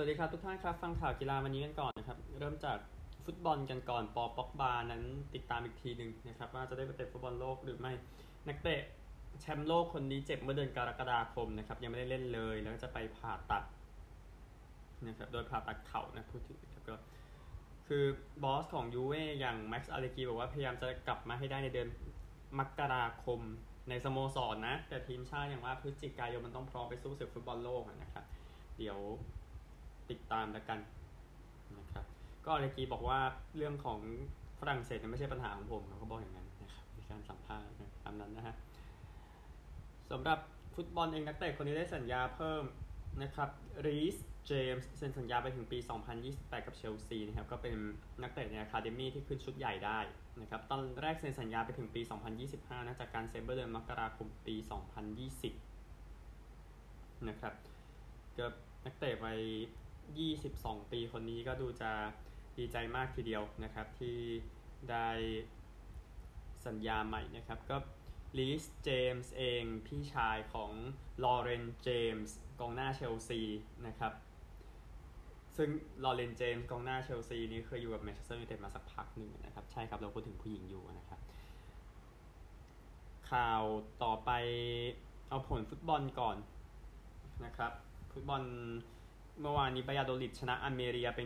วัสดีครับทุกท่านครับ ฟังข่าวกีฬาวันนี้กันก่อนนะครับ เริ่มจากฟุตบอลกันก่อน ปอป็อกบานั้นติดตามอีกทีหนึ่งนะครับ ว่าจะได้ไปเตะฟุตบอลโลกหรือไม่ นักเตะแชมป์โลกคนนี้เจ็บเมื่อเดือนกรกฎาคมนะครับ ยังไม่ได้เล่นเลย แล้วจะไปผ่าตัดนะครับโดยผ่าตัดเข่านะพูดถึงนะครับก็คือบอสของยูเว่อย่างแม็กซ์อาเลกีบอกว่าพยายามจะกลับมาให้ได้ในเดือนมกราคมในสโมสรนนะ แต่ทีมชาติอย่างว่าพฤศจิกายนมันต้องพร้อมไปสู้ศึกฟุตบอลโลกนะครับ เดี๋ยว ติดตามแล้วกันนะครับก็อัลเลกรีบอกว่าเรื่องของฝรั่งเศสไม่ใช่ปัญหาของผมเขาบอกอย่างนั้นนะครับในการสัมภาษณ์ตามนั้นนะฮะสำหรับฟุตบอลเองนักเตะคนนี้ได้สัญญาเพิ่มนะครับรีสเจมส์เซ็นสัญญาไปถึงปี 2028 กับเชลซีนะครับก็เป็นนักเตะใน academy ที่ขึ้นชุดใหญ่ได้นะครับตอนแรกเซ็นสัญญาไปถึงปี 2025นะจากการเซ็นเมื่อเดือนมกราคมปี 2020นะครับก็นักเตะวัย 22 ปีคนนี้ก็ดูจะดีใจมากทีเดียวนะครับ ที่ได้สัญญาใหม่นะครับก็รีสเจมส์เองพี่ชายของลอเรนเจมส์กองหน้าเชลซีนะครับ ซึ่งลอเรนเจมส์กองหน้าเชลซีนี้เคยอยู่กับแมนเชสเตอร์ยูไนเต็ดมาสักพักหนึ่งนะครับ ใช่ครับ เราพูดถึงผู้หญิงอยู่นะครับ ข่าวต่อไปเอาผลฟุตบอลก่อนนะครับ ฟุตบอล เมื่อวานนี้บายาโดลิดชนะอัลเมเรียไป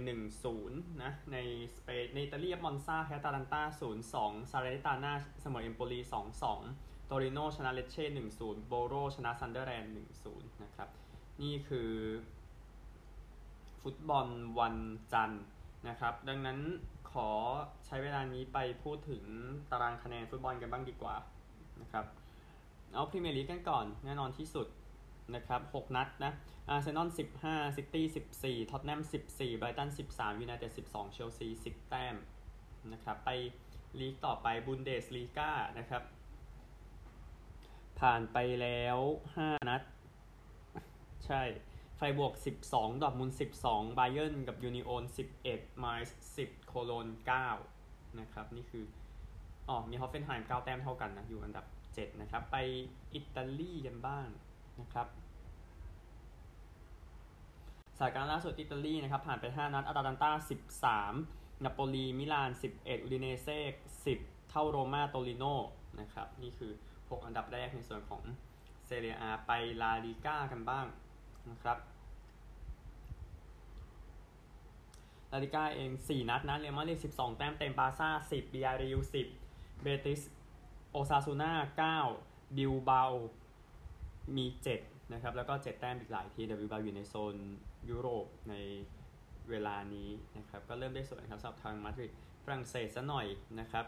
1-0นะ ในสเปนในอิตาลีมอนซาแพ้อตาลันตา0-2ซาแลร์นิตาน่าเสมอเอมโปลี2-2โตริโนชนะเลเช่1-0โบโรชนะซันเดอร์แลนด์1-0นะครับ นี่คือ ฟุตบอลวันจันทร์นะครับ ดังนั้นขอใช้เวลานี้ไปพูดถึงตารางคะแนนฟุตบอลกันบ้างดีกว่านะครับ เอาพรีเมียร์ลีกกันก่อนแน่นอนที่สุด นะครับ6นัดนะอาร์เซนอล15ซิตี้14ท็อตแนม14ไบรตัน13ยูไนเต็ด12เชลซี10แต้มนะครับไปลีกต่อไปบุนเดสลีกานะครับผ่านไปแล้ว 5 นัด ไฟรบวร์ก 12 ดอร์ทมุนด์12ไบเอิร์นกับยูนิโอน11ไมส์10 โคโลน9นะครับ นี่คือ อ๋อ มีฮอฟเฟนไฮม์9แต้มเท่ากันนะ อยู่อันดับ 7 นะครับ ไปอิตาลีกันบ้าง นะครับสถานการณ์ล่าสุดอิตาลีนะครับ ผ่านไป 5 นัดอาตาลันตา13 นาโปลี มิลาน 11 อุดิเนเซ่10 เท่าโรมาโตริโนนะครับ นี่คือ 6 อันดับแรกในส่วนของเซเรียอาไปลาลิก้ากันบ้างนะครับลาลิก้าเอง 4 นัดนะเรอัลมาดริด12 แต้มเต็มบาซ่า 10บีอาริว10 เบติส โอซาซูน่า9บิลเบา มี 7 นะครับ แล้วก็ 7 แต้มอีกหลายทีเดวิบาอยู่ในโซนยุโรปในเวลานี้นะครับ ก็เริ่มได้ส่วนครับสำหรับทางมาดริดฝรั่งเศสซะหน่อยนะครับ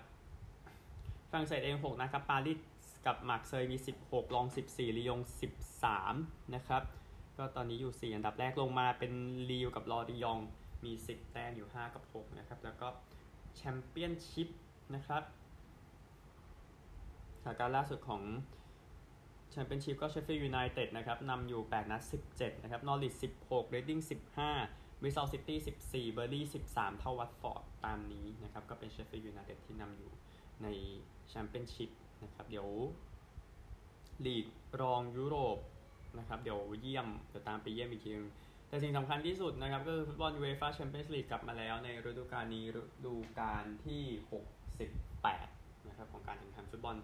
ฝรั่งเศสเอง 6 นะครับปารีสกับมาร์กเซยมี 16 ล็องส์ 14ลียง 13 นะครับ ก็ตอนนี้อยู่ 4 อันดับแรกลงมาเป็นลีลล์กับลอริยองต์มี 10 แต้มอยู่ 5 กับ 6 นะครับ แล้วก็แชมเปี้ยนชิพนะครับสถานการณ์ล่าสุดของ แชมเปี้ยนชิพก็เชฟฟี่ยูไนเต็ดนะครับนำอยู่ 8 นัด 17 นะครับ นอริช16เรดดิ้ง15บริสตอลซิตี้ 14 เบิร์นลี่ย์ 13 เท่าวัตฟอร์ดตามนี้นะครับ ก็เป็นเชฟฟี่ยูไนเต็ดที่นำอยู่ในแชมเปี้ยนชิพนะครับ เดี๋ยวลีกรองยุโรปนะครับ เดี๋ยวเยี่ยม เดี๋ยวตามไปเยี่ยมอีกทีนึงแต่สิ่งสำคัญที่สุดนะครับ ก็คือฟุตบอลยูเอฟ่าแชมเปี้ยนส์ลีกกลับมาแล้วในฤดูกาลนี้ฤดูกาลที่ 68 นะครับ ของการแข่งขันฟุตบอล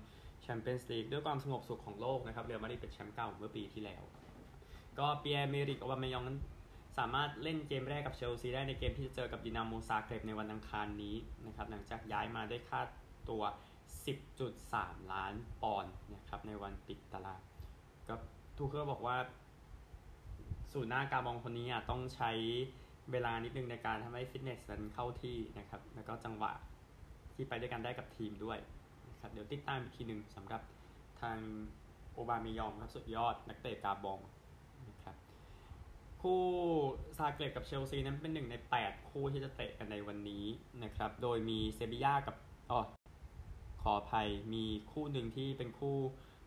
แชมเปี้ยนส์ลีกด้วยความสงบสุขของโลกนะครับเรอัลมาดริดเป็นแชมป์เก่าเมื่อปีที่แล้ว ก็เปียร์เมริกอวามยองนั้นสามารถเล่นเกมแรกกับเชลซีได้ในเกมที่จะเจอกับดินาโมซาเกรบในวันอังคารนี้นะครับหลังจากย้ายมาได้ค่าตัว 10.3 ล้านปอนด์นะครับในวันปิดตลาดก็ทูเคิลบอกว่าสูนหน้ากาบองคนนี้อะต้องใช้เวลานิดนึงในการทำให้ฟิตเนสนั้นเข้าที่นะครับ แล้วก็จังหวะที่ไปด้วยกันได้กับทีมด้วย ครับเดี๋ยวติดตามอีกทีหนึ่งสำหรับทางโอบาเมยองครับสุดยอดนักเตะกาบองนะครับคู่ซาเกรบกับเชลซีนั้นเป็นหนึ่งใน 8 คู่ที่จะเตะกันในวันนี้นะครับ โดยมีเซบีย่ากับอ๋อขออภัยมีคู่หนึ่งที่เป็นคู่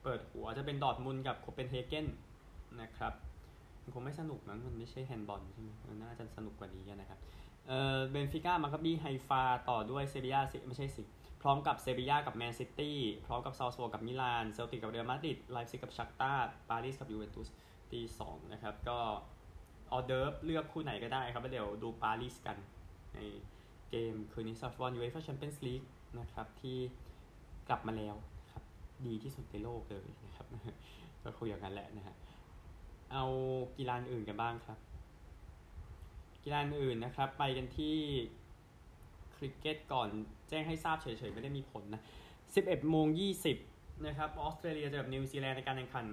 เปิดหัวจะเป็นดอร์ทมุนกับโคเปนเฮเกนนะครับมันคงไม่สนุกมั้งมันไม่ใช่แฮนด์บอลใช่ไหมมันน่าจะสนุกกว่านี้นะครับ เอ่อเบนฟิก้ามาคาบีไฮฟาต่อด้วยเซบียาไม่ใช่สิพร้อมกับเซบียากับแมนซิตี้พร้อมกับซัลซ์บวร์กกับมิลานเซลติกกับเรอัลมาดริดไลป์ซิกกับชัคตาร์ปารีสกับยูเวนตุสตีสองนะครับก็ออเดิร์ฟเลือกคู่ไหนก็ได้ครับแล้วเดี๋ยวดูปารีสกัน ในเกมคืนนี้ซัฟฟอนยูเอฟ่าแชมเปี้ยนส์ลีกนะครับที่กลับมาแล้วครับดีที่สุดในโลกเลยนะครับก็คุยอย่างนั้นแหละนะฮะเอากีฬาอื่นกันบ้างครับ กีฬาอื่นนะครับ ไปกันที่คริกเก็ตก่อนแจ้งให้ทราบเฉยๆ ไม่ได้มีผลนะ 11โมง20นะครับออสเตรเลียเจอกับนิวซีแลนด์ในการแข่งขัน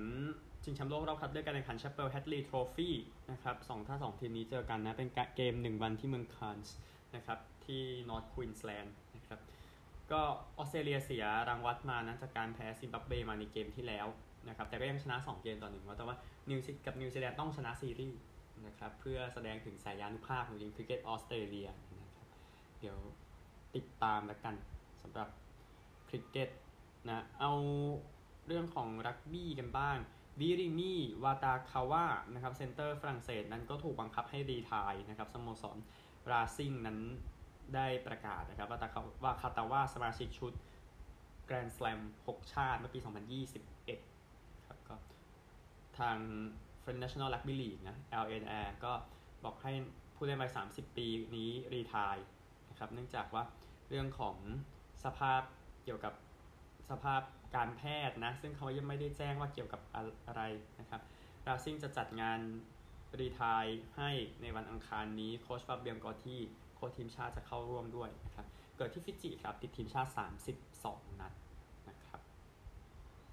ชิงแชมป์โลกรอบคัดเลือกการแข่งขันแชปเปิลแฮตลีย์ทรอฟี่นะครับสองถ้าสองทีมนี้เจอกันนะ เป็นเกมหนึ่งวันที่เมืองคานส์นะครับ ที่นอร์ทควีนส์แลนด์นะครับ ก็ออสเตรเลียเสียรางวัลมานะจากการแพ้ซิมบับเวมาในเกมที่แล้วนะครับ แต่ก็ยังชนะ 2 เกมต่อหนึ่งแต่ว่านิวซีกับนิวซีแลนด์ต้องชนะซีรีส์ นะครับเพื่อแสดงถึงแสนยานุภาพของทีมคริกเก็ตออสเตรเลียนะครับเดี๋ยวติดตามแล้วกันสำหรับคริกเก็ตนะเอาเรื่องของรักบี้กันบ้างวิริมีวาคาตาวานะครับเซนเตอร์ฝรั่งเศสนั้นก็ถูกบังคับให้ retire นะครับสโมสรราซิงนั้นได้ประกาศนะครับว่าตาว่าคาตาว่าสมาชิกชุดแกรนด์ส l ลม6ชาติเมื่อปี 2021ครับก็ทาง National Rugby League นะ LNR ก็บอกให้ผู้เล่นวัย30 ปีนี้รีทายนะครับเนื่องจากว่าเรื่องของสภาพเกี่ยวกับสภาพการแพทย์นะ ซึ่งเขายังไม่ได้แจ้งว่าเกี่ยวกับอะไรนะครับราซิงจะจัดงานรีทายให้ในวันอังคารนี้โค้ชฟาเบียมกอที่โค้ชทีมชาติจะเข้าร่วมด้วยนะครับเกิดที่ฟิจิครับติดทีมชาติ 32 นัดนะครับ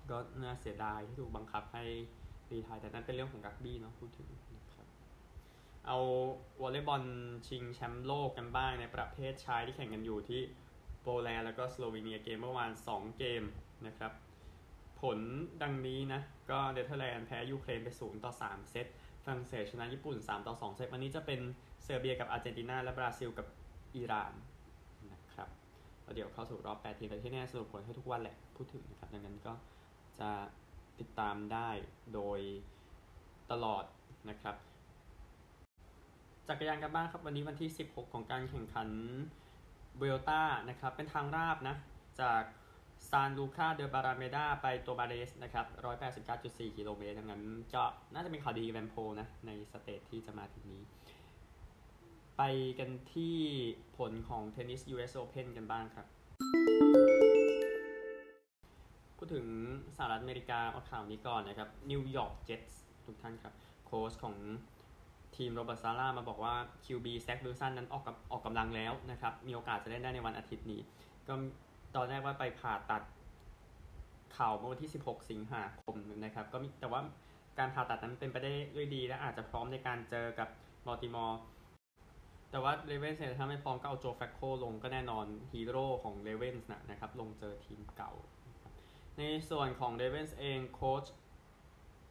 ก็น่าเสียดายที่ถูกบังคับให้ retire แต่นั้นเป็นเรื่องของรักบี้เนาะพูดถึงนะครับเอาวอลเลย์บอลชิงแชมป์โลกกันบ้างในประเภทชายที่แข่งกันอยู่ที่โปแลนด์แล้วก็สโลวีเนียเกมเมื่อวาน 2 เกมนะครับ ผลดังนี้นะ ก็เนเธอร์แลนด์แพ้ยูเครนไป 0 ต่อ 3 เซตฝรั่งเศสชนะญี่ปุ่น 3 ต่อ 2 เซตวันนี้จะเป็นเซอร์เบียกับอาร์เจนตินา และบราซิลกับอิหร่านนะครับแล้วเดี๋ยวเข้าสู่รอบ 8 ทีมแต่ที่แน่สรุปผลให้ทุกวันแหละพูดถึงนะครับ ดังนั้นก็จะ ติดตามได้โดยตลอดนะครับ จักรยานกันบ้างครับวันนี้วันที่ 16 ของการแข่งขันเวลต้านะครับ เป็นทางราบนะ จากซานลูคาเดบาราเมดาไปโตมาเรสนะครับ 189.4 กิโลเมตรดังนั้นก็น่าจะเป็นข่าวดีแวนโพนะ ใน stage ที่จะมาถึงนี้ ไปกันที่ผลของเทนนิส US Open กันบ้างครับ พูดถึงสหรัฐอเมริกาเอาข่าวนี้ก่อนนะครับนิวยอร์กเจ็ตส์ทุกท่านครับ โค้ชของทีมโรเบิร์ตซาร่ามาบอกว่า QB แซควิลสันนั้นออกกับออกกำลังแล้วนะครับ มีโอกาสจะเล่นได้ในวันอาทิตย์นี้ ก็ตอนแรกว่าไปผ่าตัดเข่าเมื่อวันที่ 16 สิงหาคมนะครับ ก็มีแต่ว่าการผ่าตัดนั้นเป็นไปได้ด้วยดี และอาจจะพร้อมในการเจอกับบัลติมอร์แต่ว่าเรเวนส์ถ้าไม่พร้อมก็เอาโจแฟลคโคลงก็แน่นอนฮีโร่ของเรเวนส์นะครับ ลงเจอทีมเก่า ในส่วนของเรเวนส์เองโค้ช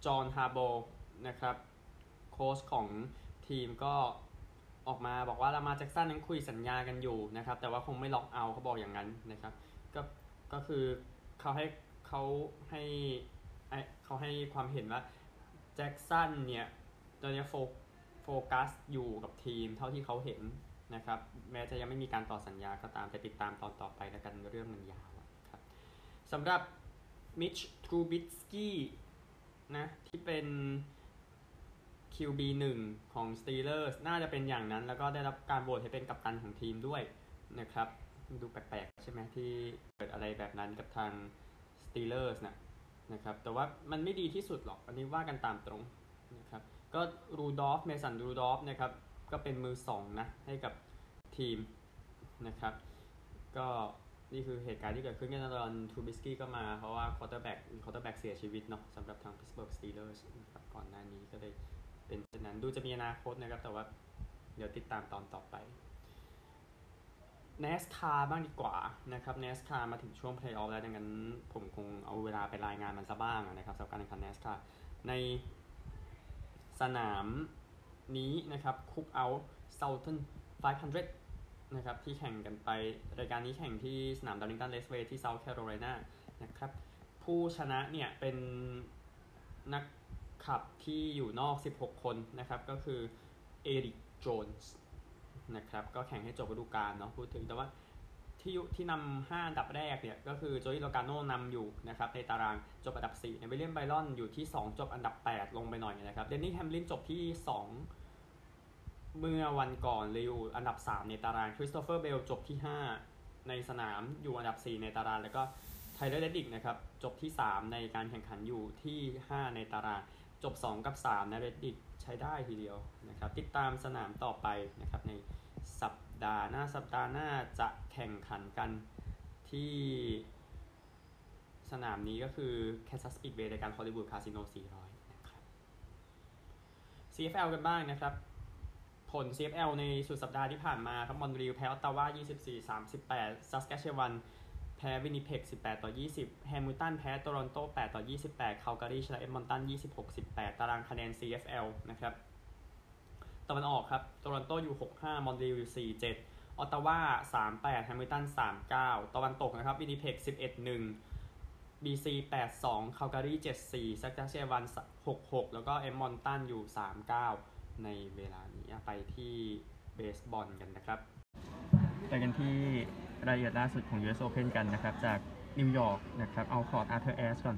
จอห์นฮาร์โบนะครับโค้ชของทีมก็ออกมาบอกว่าลามาแจ็กสันนั้นคุยสัญญากันอยู่นะครับ แต่ว่าคงไม่ lock out เขาบอกอย่างนั้นนะครับ ก็ก็คือเขาให้เขาให้เขาให้ความเห็นว่าแจ็กสันเนี่ยตอนนี้โฟโฟกัสอยู่กับทีมเท่าที่เขาเห็นนะครับ แม้จะยังไม่มีการต่อสัญญาก็ตามแต่ติดตามตอนต่อไปแล้วกันเรื่องมันยาวครับสำหรับ มิชทรูบิสกี้นะ ที่เป็น QB 1 ของ Steelers น่าจะเป็นอย่างนั้น แล้วก็ได้รับการโหวตให้เป็นกัปตันของทีมด้วยนะครับ ดูแปลกๆ ใช่ไหมที่เกิดอะไรแบบนั้นกับทาง Steelers นะนะครับ แต่ว่ามันไม่ดีที่สุดหรอก อันนี้ว่ากันตามตรงนะครับ ก็รูดอฟเมสันรูดอฟนะครับ ก็เป็นมือสองนะ ให้กับทีมนะครับ ก็ นี่คือเหตุการณ์ที่เกิดขึ้นกันตอนทูบิสกี้ก็มา เพราะว่า quarterback quarterback เสียชีวิตเนาะสำหรับทาง Pittsburgh Steelers นะครับก่อนหน้านี้ก็เลยเป็นเช่นนั้นดูจะมีอนาคตนะครับ แต่ว่าเดี๋ยวติดตามตอนต่อไป NASCAR บ้างดีกว่านะครับ NASCAR มาถึงช่วง Playoff แล้วดังนั้นผมคงเอาเวลาไปรายงานมันซะบ้างนะครับสำหรับการแข่งขัน NASCAR ในสนามนี้นะครับ Cook Out Southern 500 นะครับที่แข่งกันไป รายการนี้แข่งที่สนาม Darlington Raceway ที่ South Carolina นะครับผู้ชนะเนี่ยเป็นนักขับที่อยู่นอก 16 คนนะครับก็คือเอริกโจนส์นะครับก็แข่งให้จบฤดูกาลเนาะพูดถึงแต่ว่าที่ที่นำ5อันดับแรกเนี่ยก็คือโจอี้โลกาโนนำอยู่นะครับในตารางจบอันดับ4ในวิลเลียมไบรอนอยู่ที่ 2 จบอันดับ 8 ลงไปหน่อยนะครับเดนนี่แฮมลินจบที่ 2 เมื่อวันก่อนเลยอยู่อันดับ 3 ในตารางคริสโตเฟอร์เบลจบที่ 5 ในสนามอยู่อันดับ 4 ในตาราง แล้วก็ไทเลอร์เรดดิกนะครับจบที่ 3 ในการแข่งขันอยู่ที่ 5 ในตาราง จบ 2 กับ 3 นะเรดดิกใช้ได้ทีเดียวนะครับติดตามสนามต่อไปนะครับในสัปดาห์หน้าสัปดาห์หน้าจะแข่งขันกันที่สนามนี้ก็คือ Kansas Speedway ในการ Hollywood Casino 400 นะครับ CFL กันบ้างนะครับ CFL ในสุดสัปดาห์ที่ผ่านมาครับมอนทรีลแพ้ออตตาวา 24-38ซัสแคตเชวันแพ้วินิเพก18 ต่อ 20 แฮมิลตันแพ้โตรอนโต 8 ต่อ 28 คาลการีชนะเอ็ดมอนตัน 26-18 ตารางคะแนน CFL นะครับ ตะวันออกครับ โตรอนโตอยู่ 6-5 มอนรีลอยู่ 4-7 ออตตาวา 3-8 แฮมิลตัน 3-9 ตะวันตกนะครับวินิเพก11-1 BC 8-2 คาลการี7-4ซัสแคตเชวัน 6-6 แล้วก็เอ็ดมอนตันอยู่ 3-9 ในเวลานี้ไปที่เบสบอลกันนะครับไปกันที่รายละเอียดล่าสุดของ US Open กันนะครับ จากนิวยอร์กนะครับเอาคอร์ตอาร์เธอร์แอชก่อน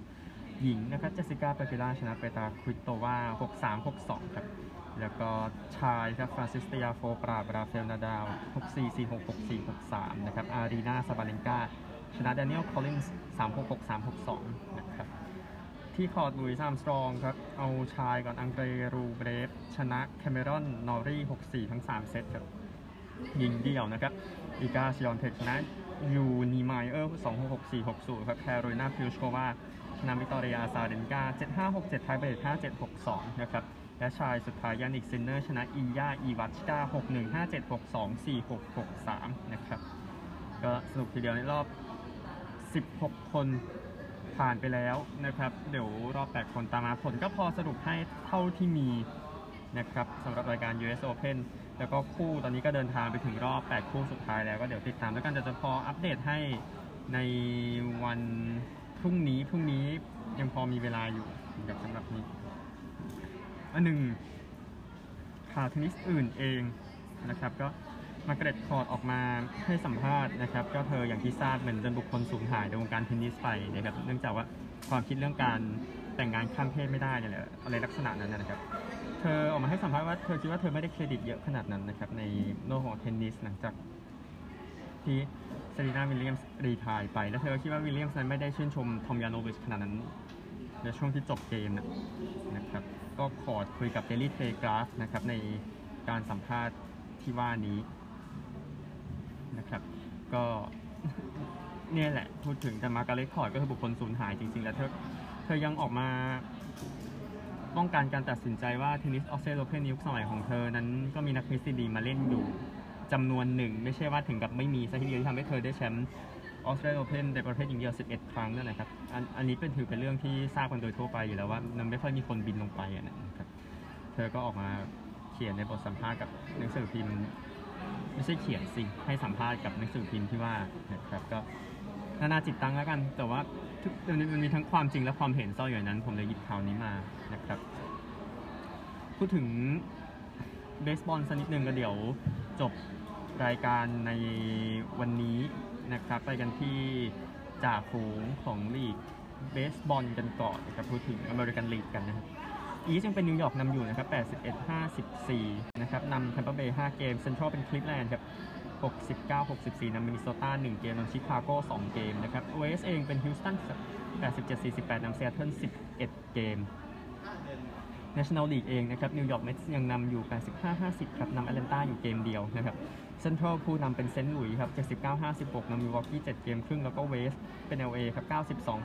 หญิงนะครับเจสสิก้าเปกูล่าชนะเปตราควิตโตวา6-3 6-2 ครับ แล้วก็ชายครับฟรานซิสเตียโฟปราบราฟาเอลนาดาล6-4 4-6 6-4 6-3 นะครับ อารีนาซาบาเลนกาชนะแดเนียลคอลลินส์3-6 6-3 6-2 นะครับ ที่คอร์ตหลุยส์อาร์มสตรองครับ เอาชายก่อนอังเดรรูเบรฟ ชนะแคเมรอน นอรี่ 6-4 ทั้ง 3 เซตครับ ยิงเดี่ยวนะครับ อีกาชวิออนเทคชนะยูเลนีเมเยอร์2 6 6 4 6 0 ครับแคโรไลนาพลิสโควาชนะวิกตอเรียอาซาเรนกา 7 5 6 7ไทเบรด5 7 6 2 นะครับ และชายสุดท้ายยานิกซินเนอร์ ชนะอิลยาอิวาชกา6 1 5 7 6 2 4 6 6 3 นะครับ ก็สนุกทีเดียวในรอบ 16 คน ผ่านไปแล้วนะครับ เดี๋ยวรอบ8คนตามมาผลก็พอสรุปให้เท่าที่มีนะครับสำหรับรายการ US Open แล้วก็คู่ตอนนี้ก็เดินทางไปถึงรอบ 8 คู่สุดท้ายแล้วก็เดี๋ยวติดตามแล้วกันจะจะพออัปเดตให้ในวันพรุ่งนี้พรุ่งนี้ยังพอมีเวลาอยู่กับสำหรับนี้อันหนึ่งข่าวเทนนิสอื่นเองนะครับก็ มาร์กาเร็ตคอร์ตออกมาให้สัมภาษณ์นะครับ ก็เธออย่างที่ทราบเหมือนเป็นบุคคลสูญหายในวงการเทนนิสไปนะครับเนื่องจากว่าความคิดเรื่องการแต่งงานข้ามเพศไม่ได้เนี่ยแหละอะไรลักษณะนั้นนะครับ เธอออกมาให้สัมภาษณ์ว่าเธอคิดว่าเธอไม่ได้เครดิตเยอะขนาดนั้นนะครับในโลกของเทนนิสหลังจากที่เซรีนาวิลเลียมส์ retire ไปแล้วเธอคิดว่าวิลเลียมส์นั้นไม่ได้ชื่นชมทอมลยาโนวิชขนาดนั้นในช่วงที่จบเกมนะครับ ก็ขอคุยกับเดลี่เทกราฟนะครับในการสัมภาษณ์ที่ว่านี้ ครับ ก็เนี่ยแหละ พูดถึงแต่มาการเล็กคอร์ดก็คือบุคคลสูญหายจริงๆ แล้วเธอเธอยังออกมาป้องกันการตัดสินใจว่าเทนนิสออสเตรเลียนยุคสมัยของเธอนั้นก็มีนักเทนนิสดีมาเล่นอยู่จำนวนหนึ่ง ไม่ใช่ว่าถึงกับไม่มีซะทีเดียวที่ทำให้เธอได้แชมป์ออสเตรเลียเพนในประเภทหญิงเดียว 11 ครั้งนั่นแหละครับ อันอันนี้เป็นถือเป็นเรื่องที่ทราบกันโดยทั่วไปอยู่แล้วว่ามันไม่ค่อยมีคนบินลงไปอะนะครับ เธอก็ออกมาเขียนในบทสัมภาษณ์กับหนังสือพิมพ์ ไม่ใช่เขียนสิให้สัมภาษณ์กับหนังสือพิมพ์ที่ว่านะครับก็นานาจิตตังแล้วกัน แต่ว่าทุกมันมีทั้งความจริงและความเห็นซ่อนอยู่ในนั้น ผมเลยหยิบข่าวนี้มานะครับ พูดถึงเบสบอลสักนิดนึงก็เดี๋ยวจบรายการในวันนี้นะครับ ไปกันที่จ่าฝูงของลีกเบสบอลกันก่อนนะครับพูดถึงอเมริกันลีกกันนะครับ East ยังเป็นนิวยอร์กนำอยู่นะครับ81 54 นะครับนำแทมเปอร์เบย์5เกมเซ็นทรัลเป็นคลิฟแลนด์ครับ69 64นำมินนิโซตา1เกมนำชิคาโก้2เกมนะครับ West เองเป็นฮิวสตัน87 48นำเซียเทิล11 เกม National League เองนะครับนิวยอร์กเมทส์ยังนำอยู่ 85-50 ครับนำแอตแลนตาอยู่เกมเดียวนะครับเซ็นทรัลผู้นำเป็นเซนต์หลุยส์ครับ79-56นำมิลวอกกี้7เกมครึ่งแล้วก็ West เป็น LA ครับ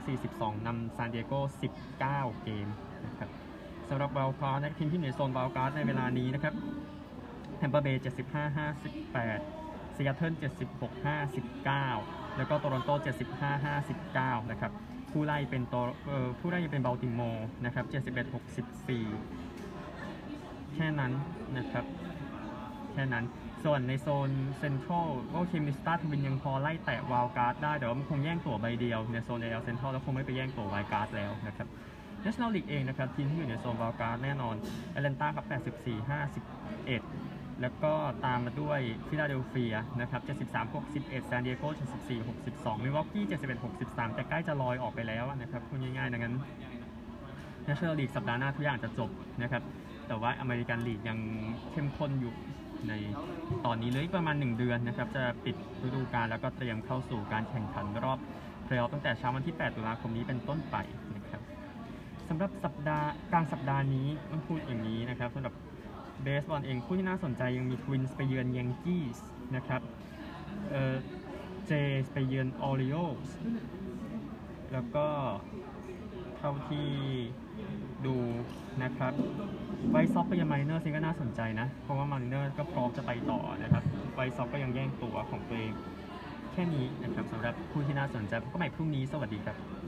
92-42นำซานดิเอโก19 เกมนะครับ สำหรับ wild card ทีมที่อยู่ในโซน wild card ในเวลานี้นะครับแฮมเปอร์เบย์75-58ซีแอตเทิล76-59แล้วก็โตรอนโต75-59นะครับผู้ไล่เป็นตัวผู้ไล่ยังเป็นบัลติมอร์นะครับ71-64แค่นั้นนะครับแค่นั้นส่วนในโซนเซ็นทรัลก็มินนิโซตาทวินส์ยังพอไล่แตะ wild card ได้ แต่ว่ามันคงแย่งตั๋วใบเดียวในโซน AL Central แล้วคงไม่ไปแย่งตั๋ว wild card แล้วนะครับ National League เองนะครับทีมที่อยู่ในโซน wild card แน่นอนแอตแลนตาครับ84-51 แล้วก็ตามมาด้วยฟิลาเดลเฟียนะครับ73-61ซานดิเอโก74-62มิลวอกกี้71-63 แต่ใกล้จะลอยออกไปแล้วนะครับพูดง่ายๆดังนั้น National League สัปดาห์หน้าทุกอย่างจะจบนะครับแต่ว่าอเมริกันลีกยังเข้มข้นอยู่ในตอนนี้เลยประมาณ 1 เดือนนะครับ จะปิดฤดูกาลแล้วก็เตรียมเข้าสู่การแข่งขันรอบเพลย์ออฟตั้งแต่เช้าวันที่ 8 ตุลาคมนี้เป็นต้นไป สำหรับสัปดาห์กลางสัปดาห์นี้ต้องพูดอย่างนี้นะครับสำหรับเบสบอลเองคู่ที่น่าสนใจยังมีทวินส์ไปเยือนแยงกี้ส์นะครับบลูเจส์ไปเยือนออริโอสแล้วก็เท่าที่ดูนะครับไวซ็อกไปยังมาริเนอร์ซิงก็น่าสนใจนะ เพราะว่ามาริเนอร์ก็พร้อมจะไปต่อนะครับไวซ็อกก็ยังแย่งตัวของตัวเอง แค่นี้นะครับสำหรับคู่ที่น่าสนใจพบกันใหม่พรุ่งนี้สวัสดีครับ